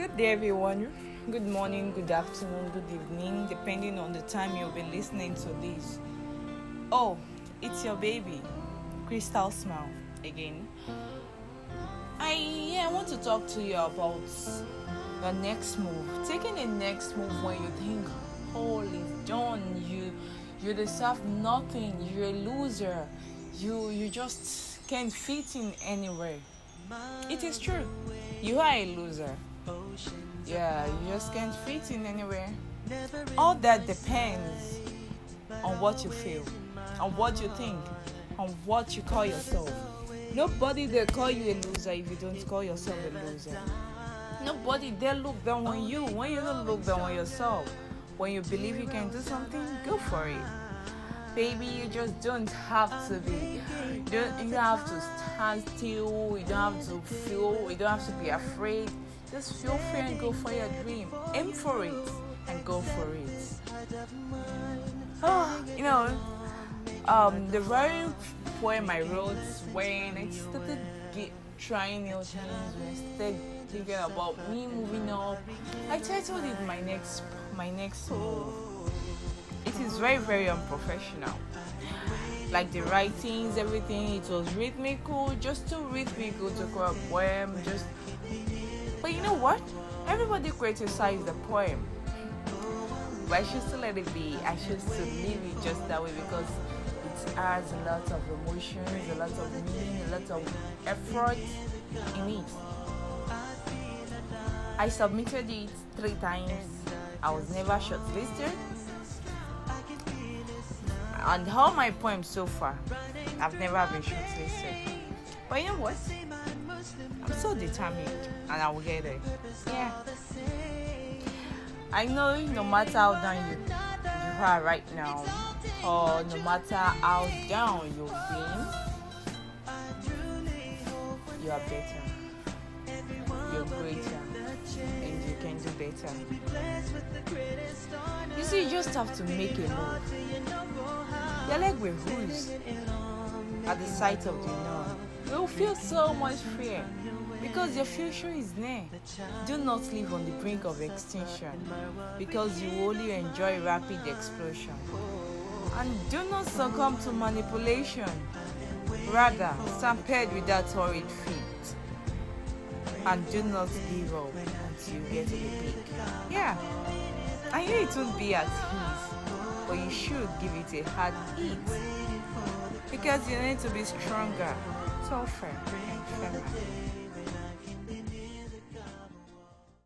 Good day, everyone. Good morning, good afternoon, good evening, depending on the time you'll be listening to this. Oh, it's your baby, Crystal Smile, again. I yeah, I want to talk to you about the next move. Taking the next move when you think all is done, you you deserve nothing, you're a loser, you you just can't fit in anywhere. It is true. You are a loser. Yeah, you just can't fit in anywhere. All that depends on what you feel, on what you think, on what you call yourself. Nobody they call you a loser if you don't call yourself a loser. Nobody they look down on you when you don't look down on yourself. When you believe you can do something, go for it. Baby, you just don't have to be. You don't, you don't have to stand still. You don't have to feel. You don't have to be afraid. Just feel free and go for your dream. Aim for it and go for it. Oh, you know, um, the very poem I wrote when I started get, trying new things, when I started thinking about me moving up, I titled it my next my next move. It is very very unprofessional. Like the writings, everything, it was rhythmical, just too rhythmical to call a poem. Just, but you know what? Everybody criticized the poem. But I should still let it be. I should still leave it just that way because it has a lot of emotions, a lot of meaning, a lot of effort in it. I submitted it three times. I was never shortlisted. And all my poems so far, I've never been shortlisted. But you know what? I'm so determined and I will get it. Yeah. I know no matter how down you, you are right now, or no matter how down you've been, you are better. You're greater. And you can do better. You see, you just have to make a move. Your leg will bruise at the sight of the unknown. You will feel so much fear because your future is near. Do not live on the brink of extinction because you only enjoy rapid explosion. And do not succumb to manipulation. Rather, stand stampede with that horrid feet. And do not give up until you get to the peak. Yeah, I know it won't be at you should give it a hard hit. Because you need to be stronger, tougher, and firmer.